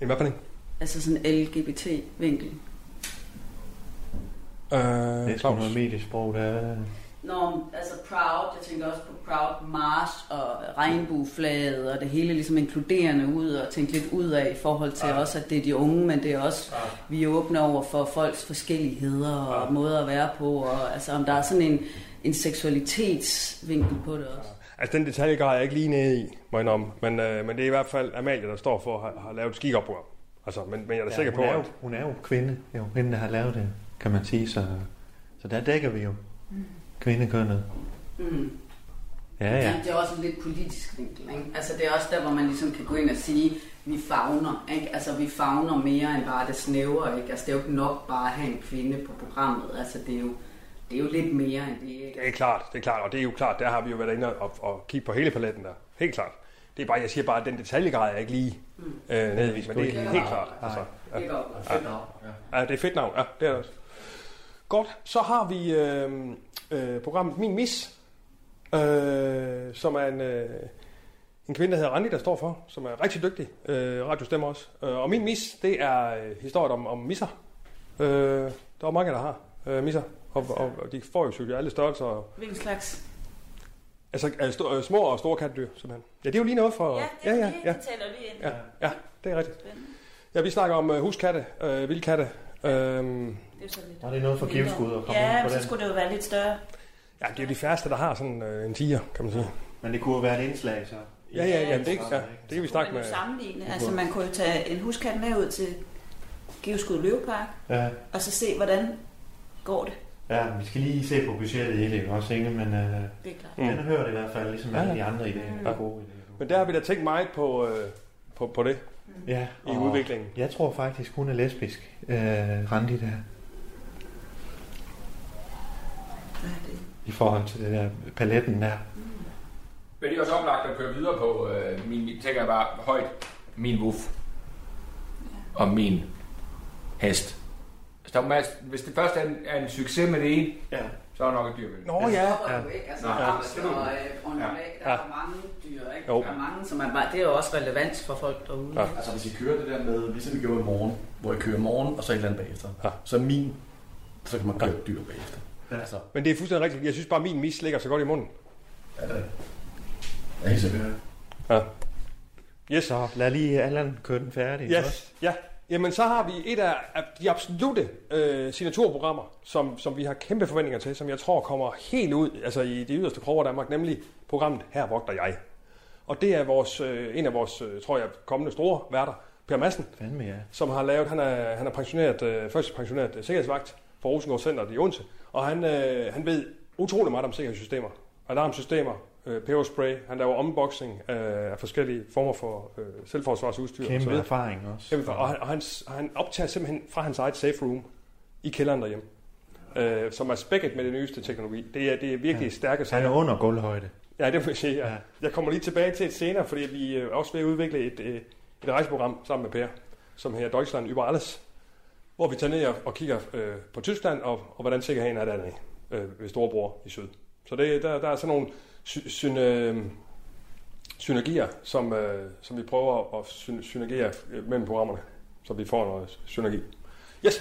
En hvad for en? Altså sådan en LGBT-vinkel? Øh, Det er Claus. noget mediesprog, der er... Nå, altså Proud, jeg tænker også på Proud March og regnbueflaget og det hele ligesom inkluderende ud og tænke lidt ud af i forhold til også, at det er de unge, men det er også, vi er åbne over for folks forskelligheder og måder at være på, og altså om der er sådan en, en seksualitetsvinkel på det også. Altså, den detaljegrad er jeg ikke lige nede i, må jeg indrømme. Men, øh, men det er i hvert fald Amalie, der står for at have, have lavet et skikoprogram. Altså, men, men jeg er da sikker hun på, er jo, at... hun er jo kvinde, jo, hende, der har lavet det, kan man sige. Så, så der dækker vi jo kvindekønnet. Mm. Ja, ja. Det er også en lidt politisk vinkel. Ikke? Altså det er også der, hvor man ligesom kan gå ind og sige, vi fagner. Ikke? Altså vi fagner mere end bare det snævre. Ikke? Altså det er jo ikke nok bare at have en kvinde på programmet. Altså det er jo, det er jo lidt mere end det. Ikke? Det er klart, det er klart. Og det er jo klart, der har vi jo været inde og, og kigge på hele paletten der. Helt klart. Det er bare, jeg siger bare, at den detaljegrad er ikke lige øh, nede i, men det er helt klart. Altså, Det er godt. Fedt navn. Ja. Ja, det er fedt navn. Ja, det er det også. Godt, så har vi øh, øh, programmet Min Mis, øh, som er en, øh, en kvinde, der hedder Randi, der står for, som er rigtig dygtig. Øh, radiostemmer også. Øh, og Min Mis, det er øh, historien om, om misser. Øh, der er mange, der har øh, misser, og, og, og de får jo selvfølgelig alle størrelser. Hvilken slags? Altså sto, øh, små og store kattedyr, simpelthen. Ja, det er jo lige noget for... Ja, ja, ja, ja, taler lige ind. ja, ja, det er rigtigt. Spændende. Ja, vi snakker om øh, huskatte, øh, vildkatte. Øh, Det er lidt. Og det noget for givskud at komme Ja, ind på så den. skulle det jo være lidt større. ja, det er jo de færreste, der har sådan øh, en tiger, kan man sige. Men det kunne jo være et indslag, så. Ja, ja, ja, det, ja, det kan vi Kunne snakke man med. jo sammenligne. Altså man kunne jo tage en huskat med ud til Giveskud Løvepark, Ja, og så se, hvordan går det. ja, vi skal lige se på budgettet i det, ikke også, Inge? Men øh, Det er klart. Mm. den har hørt i hvert fald, ligesom Ja, alle de andre idéer. Ja. Gode idéer. Men der har vi da tænkt meget på, øh, på, på det Ja, i udviklingen. Jeg tror faktisk, hun er lesbisk, øh, Randi der, er i forhold til det der paletten der. Men det er også oplagt at køre videre på, øh, min, tænker jeg bare højt, min wuff og min hest. Så der, må man- hvis det først er en, er en succes med det ene, Ja. Så er der nok et dyr med det. Nå ja. Ja. Jo, ikke? Altså, Nej, ja, og, øh, der Ja. er mange dyr, ikke? Jo. Der er mange, som er det er jo også relevant for folk derude. Ja. Altså hvis I kører det der med, ligesom vi gjorde i morgen, hvor I kører i morgen, og så et eller andet bagefter. Ja. Så min, så kan man køre et dyr bagefter. Ja. Altså, Men det er fuldstændig rigtigt. Jeg synes bare, at min mis ligger så godt i munden. er det Ja, helt sikkert. Yes. Så lad lige Allan køre den færdig. ikke også? Yes. Ja. Jamen, så har vi et af af de absolute øh, signaturprogrammer, som, som vi har kæmpe forventninger til, som jeg tror kommer helt ud altså i de yderste kroge af Danmark, nemlig programmet Her vogter jeg. Og det er vores, øh, en af vores, øh, tror jeg, kommende store værter, Per Madsen, Fandme ja. som har lavet, han er, han er pensioneret, øh, førstepensioneret øh, sikkerhedsvagt for Rosengård Center i Odense, og han, øh, han ved utrolig meget om sikkerhedssystemer, alarmsystemer, øh, peberspray, han laver unboxing af, af forskellige former for øh, selvforsvarsudstyr Kæmpe osv. erfaring også. Kæmpe, og han, og han, og han optager simpelthen fra hans eget safe room i kælderen derhjemme, øh, som er spækket med det nyeste teknologi. Det er, det er virkelig Ja. stærke Han sager. er under gulvhøjde. Ja, det må jeg sige. Ja. Ja. Jeg kommer lige tilbage til et senere, fordi vi er også ved at udvikle et, øh, et rejseprogram sammen med Per, som her Deutschland über alles, hvor vi tager ned og, og kigger øh, på Tyskland, og, og hvordan sikkerheden er dernede øh, ved Storebror i syd. Så det, der, der er sådan nogle sy, syn, øh, synergier, som, øh, som vi prøver at syn, synergere øh, mellem programmerne, så vi får noget synergi. Yes!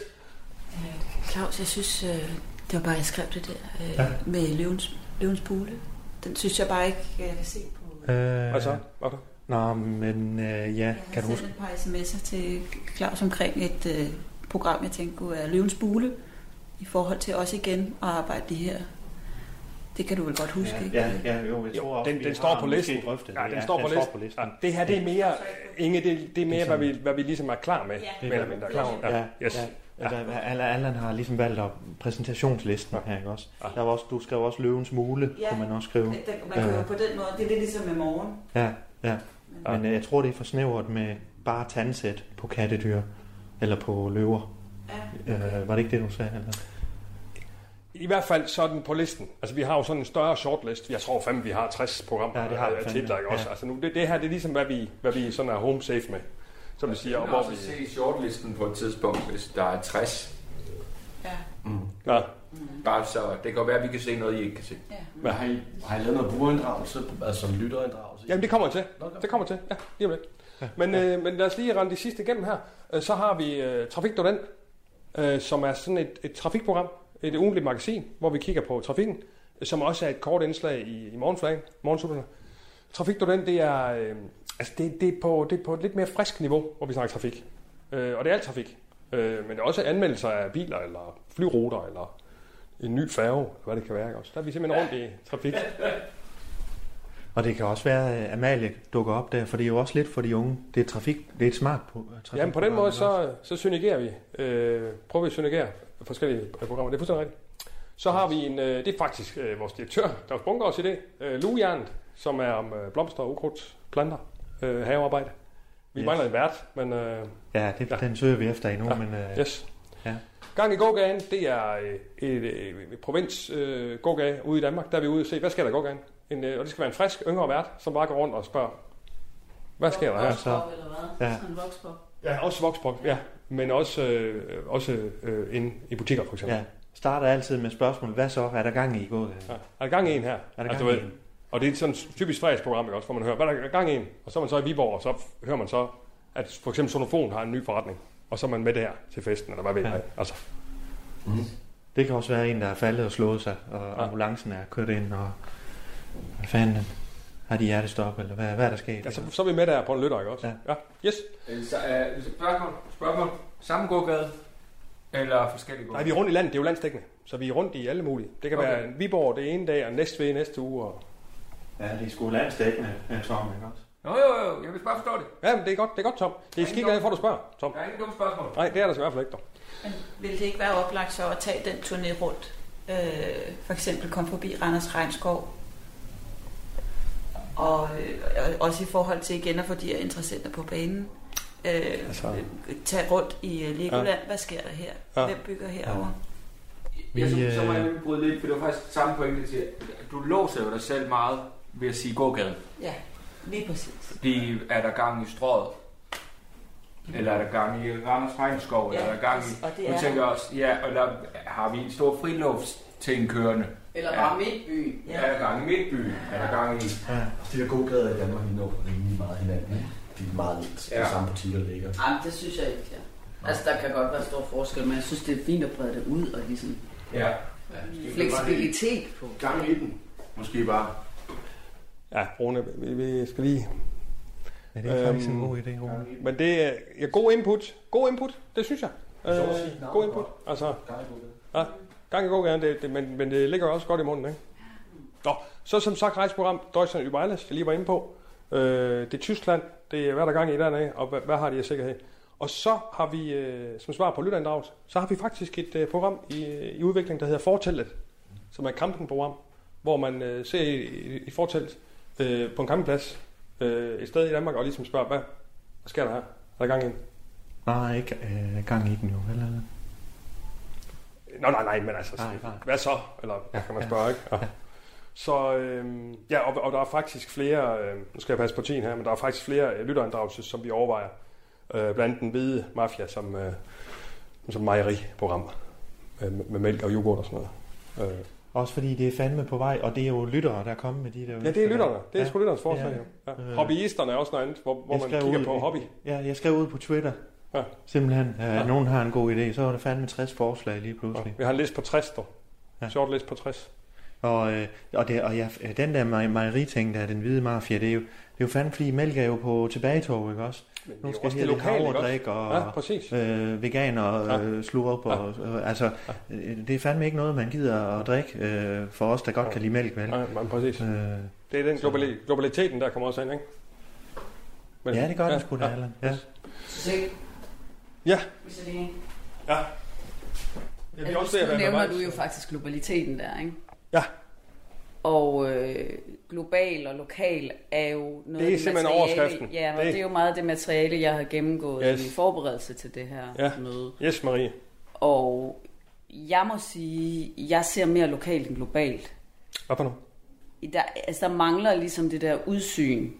Claus, jeg synes, øh, det var bare, jeg skrev det der øh, Ja. med løvens, løvens bule. Den synes jeg bare ikke, jeg kan se på. Øh, Hvad så? Hvad? Nå, men øh, ja, Jeg kan har du sendt huske? et par sms'er til Claus omkring et øh, program, jeg tænkte kunne være løvens bule. i forhold til også igen at arbejde de her. Det kan du vel godt huske, ikke? Ja, ja, jo, jeg Jo, tror også, den, den står på listen. drøftet Ja, det. den står på listen. listen. Ja, det her, det er mere, Inge, det, det er mere, er hvad vi, hvad vi ligesom er klar med. Ja. Mere eller mindre klar over. Ja, Ja, yes. ja. Ja. Der, Allan, har ligesom valgt op præsentationslisten her, ikke også? Ja. Der var også, du skrev også løvens mule, Ja. kunne man også skrive. Den- Man kan jo på den måde, det er lidt ligesom i morgen. Ja, ja. Men øh, jeg tror, det er for snævert med bare tandsæt på kattedyr, eller på løver. Ja. Øh, var det ikke det, du sagde? Eller? I hvert fald sådan på listen. Altså, vi har jo sådan en større shortlist. Jeg tror fandme, vi har 60 programmer. Ja, det har fandme. titler, ikke også? Ja. Altså, nu, det, det her, det er ligesom, hvad vi, hvad vi sådan er home safe med. Som vi siger, og hvor kan vi... også se shortlisten på et tidspunkt, hvis der er 60. Ja. Ja, Bare så det kan godt være, at vi kan se noget, I ikke kan se. Men har I, har I lavet noget brugerinddragelse, altså som lytterinddragelse? Jamen, det kommer til. Det kommer til. Ja, lige om lidt. Men, øh, men lad os lige rende de sidste igennem her. Øh, Så har vi øh, Trafik Dodan, øh, som er sådan et, et trafikprogram, et ugentligt magasin, hvor vi kigger på trafikken, som også er et kort indslag i, i morgenflagen, morgensutterne. Trafik Dodan, det er, øh, altså det, det, er på, det er på et lidt mere frisk niveau, hvor vi snakker trafik. Øh, og det er alt trafik. Øh, men det er også anmeldelser af biler, eller flyruter, eller en ny færge, eller hvad det kan være. Også? Der er vi simpelthen rundt i trafik. *laughs* Og det kan også være, at Amalie dukker op der, for det er jo også lidt for de unge. Det er trafik, det er et smart pro- trafik. Jamen på den måde, så, så synergerer vi. Øh, prøver vi at synergere forskellige øh, programmer. Det er fuldstændig rigtigt. Så har vi en, øh, det er faktisk øh, vores direktør, der har sprunget os i det, øh, Lujernet, som er om øh, blomster, ukrudt, planter, øh, havearbejde. Vi Yes. mangler en vært, men øh, Ja, det, Ja. den søger vi efter endnu, Ja. men øh, yes. Ja. Gang i gågaden, det er et, et, et provins øh, gågade ude i Danmark. Der er vi ude og se, hvad sker der i gågaden? En, øh, og det skal være en frisk, yngre vært, som bare går rundt og spørger, hvad sker der her? så- Eller hvad? Ja. Sådan en voxpop. Ja, også voksbrug, ja. Men også, øh, også øh, inde i butikker, for eksempel. ja. Starter altid med spørgsmål, hvad så? Er der gang i gået? Ja. Er der gang i en her? Er der Altså, gang du i en? Og det er sådan et typisk fredagsprogram, ikke også, hvor man hører, hvad er der gang i en? Og så er man så i Viborg, og så hører man så, at for eksempel Sonofon har en ny forretning. Og så er man med der til festen, eller hvad ved Ja. jeg. Altså, Det kan også være en, der er faldet og slået sig, og Ja. ambulancen er kørt ind, og hvad fanden, har de hjertestop, eller hvad, hvad er der sket? ja, så, så er vi med der på en lytter, ikke også? Ja. ja. Yes. Øh, Så, øh, spørgsmål, spørgsmål. Samme gågade? Eller forskellige Nej, gågade? vi er rundt i landet, det er jo landsdækkende. Så vi er rundt i alle mulige. Det kan Okay. være Viborg det ene dag, og Næstved næste uge. Og... Ja, det er sgu landsdækkende, Tom, ikke også? Jo, jo, jo, jeg vil bare forstå det. Ja, men det er godt, det er godt, Tom. Det er skidt, at for, du spørger, Tom. Der er ingen dumme spørgsmål. Nej, det er der så i hvert fald ikke, dog. Men vil det ikke være oplagt så at tage den turné rundt? Øh, for eksempel komme forbi Randers Regnskov. Og øh, også i forhold til igen at få de her interessenter på banen. Øh, Altså- tage rundt i øh, Legoland. Ja. Hvad sker der her? Ja. Ja. Hvem bygger herovre? Vi, Jeg, så, så må øh, jeg lige bryde lidt, for det var faktisk samme pointe til. Du låser jo dig selv meget ved at sige gågaden. Ja, lige præcis. Fordi er der gang i strået? Eller er der gang i Randers Regnskov? Eller Ja, er der gang i... og det Nu er- tænker jeg også, ja, eller har vi en stor friluftsting kørende? Eller Ja. bare midtbyen. Ja. Er der gang i Midtbyen? Er der gang i... ja. De der gode gader i Danmark, de når rimelig meget hinanden. ikke? De er meget ens. Ja. De samme butikker ligger. Jamen, det synes jeg ikke, ja. Altså, der kan godt være stor forskel, men jeg synes, det er fint at brede det ud og ligesom Ja. fleksibilitet på. Gang i den. Måske bare. Ja, Rune, vi, vi skal lige... Ja, det er faktisk en Øhm, god idé, Rune. Men det er ja, god input. God input, det synes jeg. Øh, god input. Altså, ja, gang i gerne, det, det, men, men det ligger også godt i munden, ikke? Nå, så som sagt rejseprogram, Deutschland über alles, jeg lige var inde på. Øh, det er Tyskland, det er hvad der er gang i dernede, og hvad, hvad har de af sikkerhed. Og så har vi, øh, som svar på lytterinddraget, så har vi faktisk et øh, program i, i udvikling, der hedder Fortællet, som er et campingprogram, hvor man øh, ser i, i, i fortællet øh, på en campingplads øh, et sted i Danmark, og ligesom spørger, hvad, hvad sker der her? Er der gang i den? Nej, ikke øh, gang i den jo, vel? Nå, nej, nej, men altså, Nej, nej. hvad så? Eller hvad kan man spørge, ikke? Ja. Så øh, ja, og, og der er faktisk flere, øh, nu skal jeg passe på tiden her, men der er faktisk flere øh, lytterinddragelser, som vi overvejer. Øh, blandt andet den hvide mafia, som, øh, som mejeriprogram øh, med, mælk og yoghurt og sådan noget. Øh, Også fordi det er fandme på vej, og det er jo lyttere, der er kommet med de der ja, det er lytterne. Det er Ja. sgu lytternes forslag. Ja. Ja. Ja. Øh. Hobbyisterne er også noget andet, hvor, hvor man kigger ud på hobby. Ja, jeg skrev ud på Twitter. Ja. Simpelthen, at Ja. nogen har en god idé, så var der fandme 60 forslag lige Ja. pludselig. Vi har en liste på 60, dog. Ja. Ja. Short list på 60. Og, øh, og, det, og ja, den der mej- mejeriting, der er den hvide mafia, det er jo, det er jo fandme, fordi mælk er jo på tilbagetog, ikke også? nu jo skal også jeg det lidt havredrik også? og Ja, præcis. øh, veganer Ja. øh, slurp. Og, øh, altså, øh, det er fandme ikke noget, man gider at drikke øh, for os, der godt kan lide mælk, vel? Nej, men præcis. Øh, Det er den globali- globaliteten, der kommer også ind, ikke? Men, ja, det gør det sgu da, Allan. Ja. Se, Ja, jeg lige... ja. Det er også det, nu jeg nævner du jo faktisk globaliteten der, ikke? Ja. Og øh, global og lokal er jo noget Det er simpelthen materiale, overskriften. Ja, og Det- det... er jo meget det materiale, jeg har gennemgået Yes. i forberedelse til det her Ja. møde. Yes, Marie. Og jeg må sige, jeg ser mere lokalt end globalt. Hvad for nu? Der, altså, der mangler ligesom det der udsyn,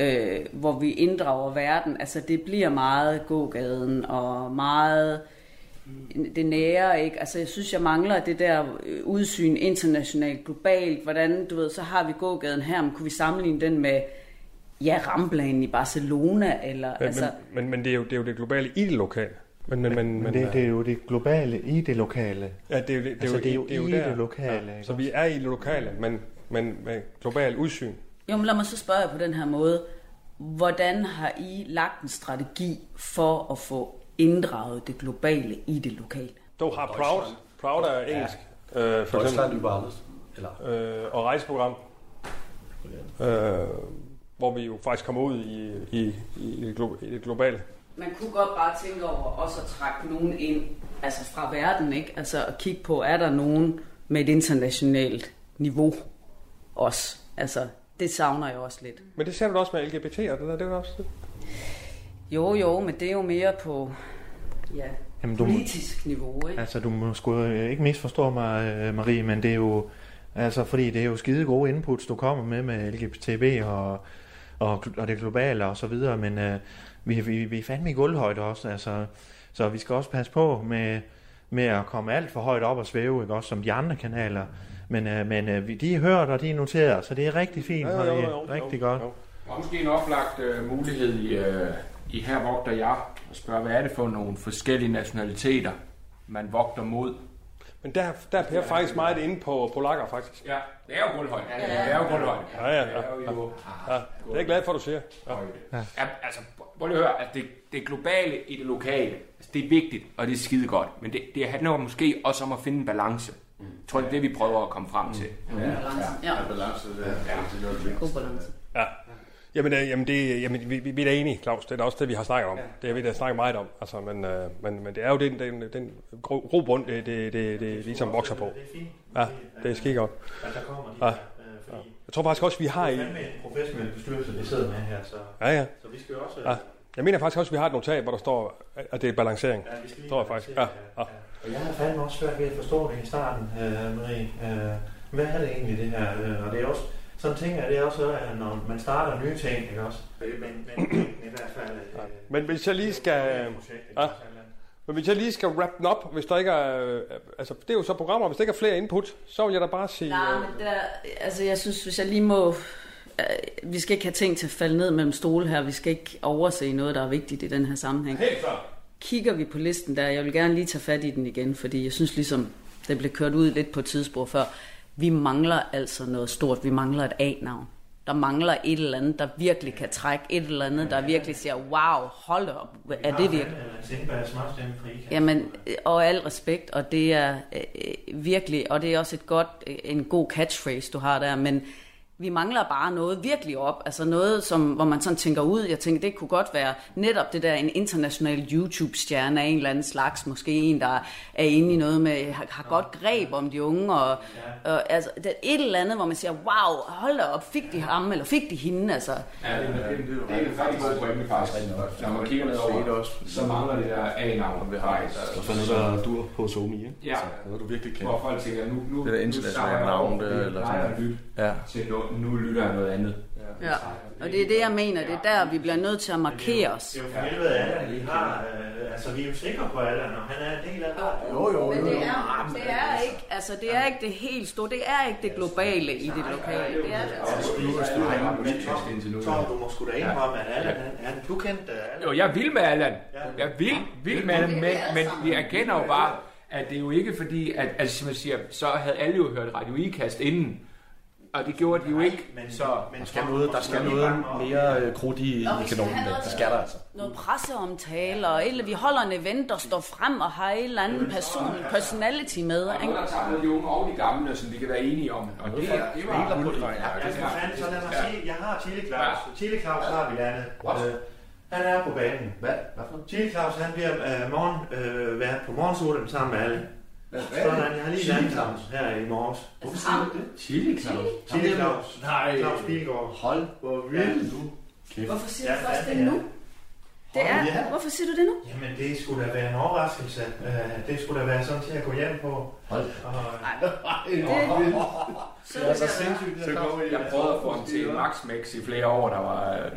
øh, hvor vi inddrager verden. Altså, det bliver meget gågaden og meget det nære, ikke? Altså, jeg synes, jeg mangler det der øh, udsyn internationalt, globalt. Hvordan, du ved, så har vi gågaden her, men kunne vi sammenligne den med, ja, Ramblanen i Barcelona, eller, Men, altså... men, men, men det, er jo, det er jo det globale i det lokale. Men, men, men, Men det, det er jo det globale i det lokale. ja, det, er jo, det, altså, det er jo i der. det lokale, Ja, så vi er i det lokale, men, men med global udsyn. Jo, men lad mig så spørge jer på den her måde. Hvordan har I lagt en strategi for at få inddraget det globale i det lokale? Du har Proud. Proud er engelsk. Ja. Øh, for Deutschland eksempel. Eller, Øh, og rejseprogram. Øh, hvor vi jo faktisk kommer ud i, i, i, det, glo- i det globale. Man kunne godt bare tænke over også at trække nogen ind, altså fra verden, ikke? Altså at kigge på, er der nogen med et internationalt niveau også? Altså, det savner jeg også lidt. Men det ser du også med LGBT, og det der, det er jo også Jo, jo, men det er jo mere på, ja, Jamen, du, politisk niveau, ikke? altså, du må sgu øh, ikke misforstå mig, øh, Marie, men det er jo... Altså, fordi det er jo skide gode inputs, du kommer med med LGBTB og, og, og det globale og så videre, men øh, vi, vi, vi er fandme i gulvhøjde også, altså, så vi skal også passe på med, med at komme alt for højt op og svæve, ikke? også som de andre kanaler. Men, øh, men øh, vi- de er hørt, og de er noteret, så det er rigtig fint, Jo, jo, jo, jo, rigtig jo, godt. jo. Er måske en oplagt øh, mulighed i, øh, i her vogter jeg at spørge, hvad er det for nogle forskellige nationaliteter, man vogter mod? Men der, der er Per faktisk meget inde på polakker, faktisk. Ja, det er jo guldhøjde. Ja, det er jo guldhøjde. Ja, ja, ja. Det er jo, Ja, det er jeg glad for, at du siger. Ja. Ja. Ja, altså, prøv lige at høre, at det, det globale i det lokale, altså, det er vigtigt, og det er skide godt, men det, det handler måske også om at finde en balance. Jeg tror, det er det, vi prøver at komme frem til. Ja, Balance, det er det vigtigste. god balance. Ja. Jamen, øh, jamen, det, jamen vi, vi, vi er da enige, Claus. Det er da også det, vi har snakket om. Det er vi da snakket meget om. Altså, men, øh, men, men det er jo den, den, den gro- grobund, det, det, det, det ligesom vokser på. Ja, det er skide godt. at der kommer de Ja. øh, fordi Jeg tror faktisk også, vi har det er en professionel bestyrelse, vi sidder med her, så, Ja, ja. så vi skal jo også... Ja. Jeg mener faktisk også, at vi har et notat, hvor der står, at det er balancering. Ja, vi skal lige Tror jeg faktisk. Ja, ja. Og jeg har fandme også svært ved at forstå det i starten, øh, Marie. Øh, hvad er det egentlig, det her? Øh, og det er også, sådan tænker jeg, det er også, at når man starter nye ting, ikke også? Men, men, men i hvert fald... Øh, Men hvis jeg lige skal... Ja. Men hvis jeg lige skal wrap den op, hvis der ikke er... øh, Altså, det er jo så programmer, hvis der ikke er flere input, så vil jeg da bare sige... Nej, øh, men der, altså jeg synes, hvis jeg lige må... Øh, vi skal ikke have ting til at falde ned mellem stole her. Vi skal ikke overse noget, der er vigtigt i den her sammenhæng. Helt klart. Kigger vi på listen der, jeg vil gerne lige tage fat i den igen, fordi jeg synes ligesom, det blev kørt ud lidt på et tidspunkt før. Vi mangler altså noget stort. Vi mangler et A-navn. Der mangler et eller andet, der virkelig kan trække. Et eller andet, der virkelig siger, wow, hold op, er det virkelig? Jamen, og al respekt, og det er øh, øh, virkelig, og det er også et godt, øh, en god catchphrase, du har der, men vi mangler bare noget virkelig op, altså noget, som, hvor man sådan tænker ud, jeg tænker, det kunne godt være netop det der, en international YouTube-stjerne af en eller anden slags, måske en, der er inde i noget med, har, har godt greb om de unge, og, og altså, det er et eller andet, hvor man siger, wow, hold da op, fik de ham, eller fik de hende, altså. Ja, det, er- det, det, det er en faktisk god pointe, faktisk. Når man kigger ned over, så mangler det der A-navn faktisk. der er sådan noget, der dur på Somi, ikke? Ja. Altså, noget, du virkelig kan. Hvor folk tænker, nu, nu, Det der internationale navn, det, det eller sådan lytte Ja. til nu, nu lytter jeg noget andet. Ja. Og det er det, jeg mener, det er der, vi bliver nødt til at markere os. Det er jo for helvede Allan, vi har, øh, altså vi er jo sikre på Allan, og han er en del af det. Jo, jo, Men jo. det er, det er ikke, altså det er ikke det helt store, det er ikke det globale i det lokale. Det er det altså. Tom, du må sgu da indrømme, at Allan, han, han, du kendte Allan. Jo, jeg vil med Allan. Jeg vil, vil med Allan, men, men vi erkender jo bare, at det er jo ikke fordi, at altså, som jeg siger, så havde alle jo hørt Radio Ikast inden. Og det gjorde de jo ikke. Men, Så men, Der skal noget, der skal noget mere øh, krudt i, i kanonen. der. Det skal der altså. Noget presseomtale, og eller vi holder en event, der står frem og har en eller anden person, personality med. er Ikke? nogen, der tager de unge og de gamle, som vi kan være enige om. Og det, er- det var en Ja, for fanden, så lad mig sige, jeg har Chile Claus. Chile Claus har vi landet. Øh, han er på banen. Hvad? Hvad for noget? Chile Claus, han bliver øh, morgen, øh, været på morgensolen sammen med alle. Sådan, jeg har lige Chili landet Claus? her i morges. Hvorfor siger du det? Chili Claus? Chile Claus. Nej. Claus Bilgaard. Hold. Hvor vildt. nu. Kæft. Hvorfor siger du først det nu? Det er, Ja. hvorfor siger du det nu? Jamen, det skulle da være en overraskelse. Øh, det skulle da være sådan til at gå hjem på. Hold. Så Det er så sindssygt. Så kommer I- Jeg prøvede at få ham til Max Max i flere år, der var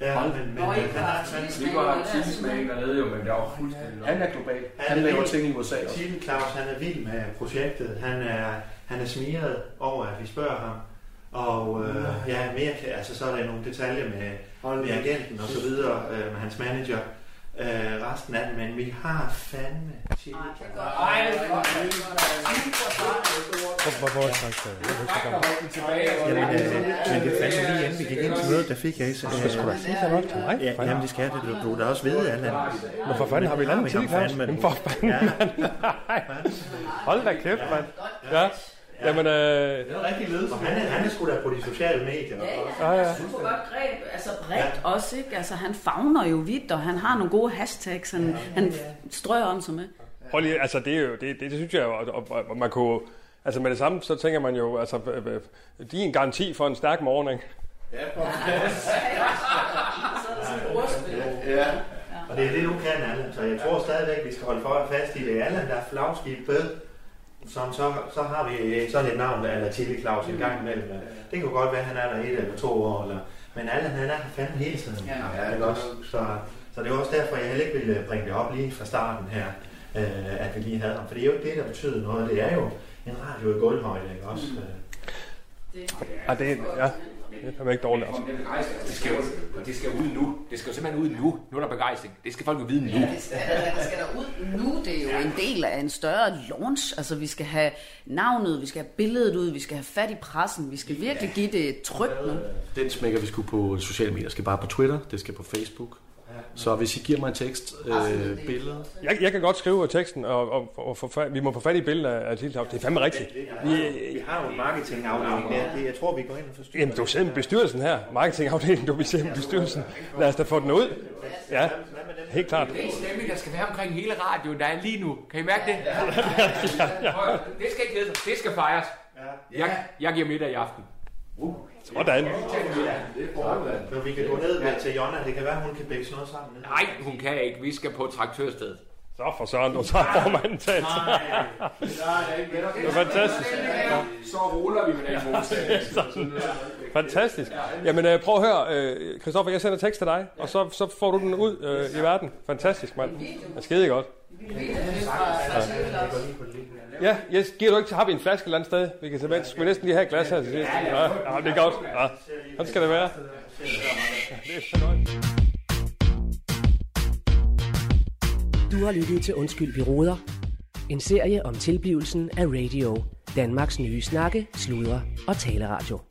øh, ja, men, men, Nå, men, I han, har er- han, Vi var tidsmænd dernede jo, men der var fuldstændig Han er global. Han Han er laver ting i USA også. Chile Claus, han er vild med projektet. Han er, han er smiret over, at vi spørger ham. Og øh, ja, mere, altså, så er der nogle detaljer med, med agenten og så videre, øh, med hans manager. Øh, resten af det, men vi har fandme Chile Claus. Hvor, hvor, Jamen, øh, men det fandt lige inden vi gik ind til mødet, der fik jeg så... Det skulle da sige så nok til mig. Ja, jamen det skal det. Du, du er da også ved, Allan. Men for fanden har vi landet til, Claus? Jamen for fanden, Ja. mand. Nej. Hold da kæft, mand. Ja. Jamen, øh, Det er rigtig ledelse. Og han er, han er sgu da på de sociale medier. Ja, Ja, ja. ja. Super godt greb, altså bredt også, ikke? Altså han fagner jo vidt, og han har nogle gode hashtags, han, han strøger om sig med. prøv lige, altså det er jo, det, det, det synes jeg jo, og, og, og man kunne, altså med det samme, så tænker man jo, altså, de er en garanti for en stærk morgen, ikke? Sådan et ordspil. Ja. Og det er det, du kan, Allan. Så jeg tror stadigvæk, vi skal holde for fast i det. Allan, der er flagskib ved, som så, så har vi sådan et navn, eller Chili Claus en gang imellem. Det kan godt være, at han er der et eller to år, eller, men Allan, han er her fandme hele tiden. Ja. Ikke også? Så, så det er også derfor, jeg heller ikke ville bringe det op lige fra starten her, øh, at vi lige havde ham. For det er jo ikke det, der betyder noget. Det er jo en radio i gulvhøjde, ikke også? Øh, Ja, det er, ja, det er ikke dårligt, altså. Det skal, jo, det skal ud nu. Det skal jo simpelthen ud nu. Nu er der begejstring. Det skal folk jo vide nu. Det skal, det skal der ud nu. Det er jo en del af en større launch. Altså, vi skal have navnet, vi skal have billedet ud, vi skal have fat i pressen. Vi skal virkelig give det et tryk nu. Den smækker vi sgu på sociale medier. Det skal bare på Twitter, det skal på Facebook. Så hvis I giver mig en tekst, øh, billede, Jeg, jeg kan godt skrive teksten, og, og, og få fat, vi må få fat i billedet af, Tiltav. Det er fandme rigtigt. Vi, Vi har jo en marketingafdeling der. Det, jeg tror, vi går ind og forstyrrer. jamen, du sidder med bestyrelsen her. Marketingafdelingen, du vil sidde med bestyrelsen. Lad os da få den ud. Ja, helt klart. Det er stemning, der skal være omkring hele radioen, der er lige nu. Kan I mærke det? *laughs* Prøv at- Det skal ikke hedde sig. Det skal fejres. Jeg, jeg giver middag i aften. Sådan. Men vi kan gå ned med til Jonna. Det kan være, hun kan bække sådan noget sammen. Nej, hun kan ikke. Vi skal på traktørsted. Så for søren, du tager formanden talt. Det er fantastisk. Så ruller vi med den modstand. *laughs* Fantastisk. Jamen øh, prøv at høre, øh, Christoffer, jeg sender tekst til dig, og så, så får du den ud øh, i verden. Fantastisk, mand. Det er skide godt. Ja, yes, giver du ikke, har vi en flaske et eller andet sted, vi kan tage med. Skal vi næsten lige have et glas her til sidst? Ja, ja det er godt. Ja, sådan skal det være. Ja, det er så godt. Du har lyttet til Undskyld, vi råder. En serie om tilblivelsen af radio. Danmarks nye snakke, sludre og taleradio.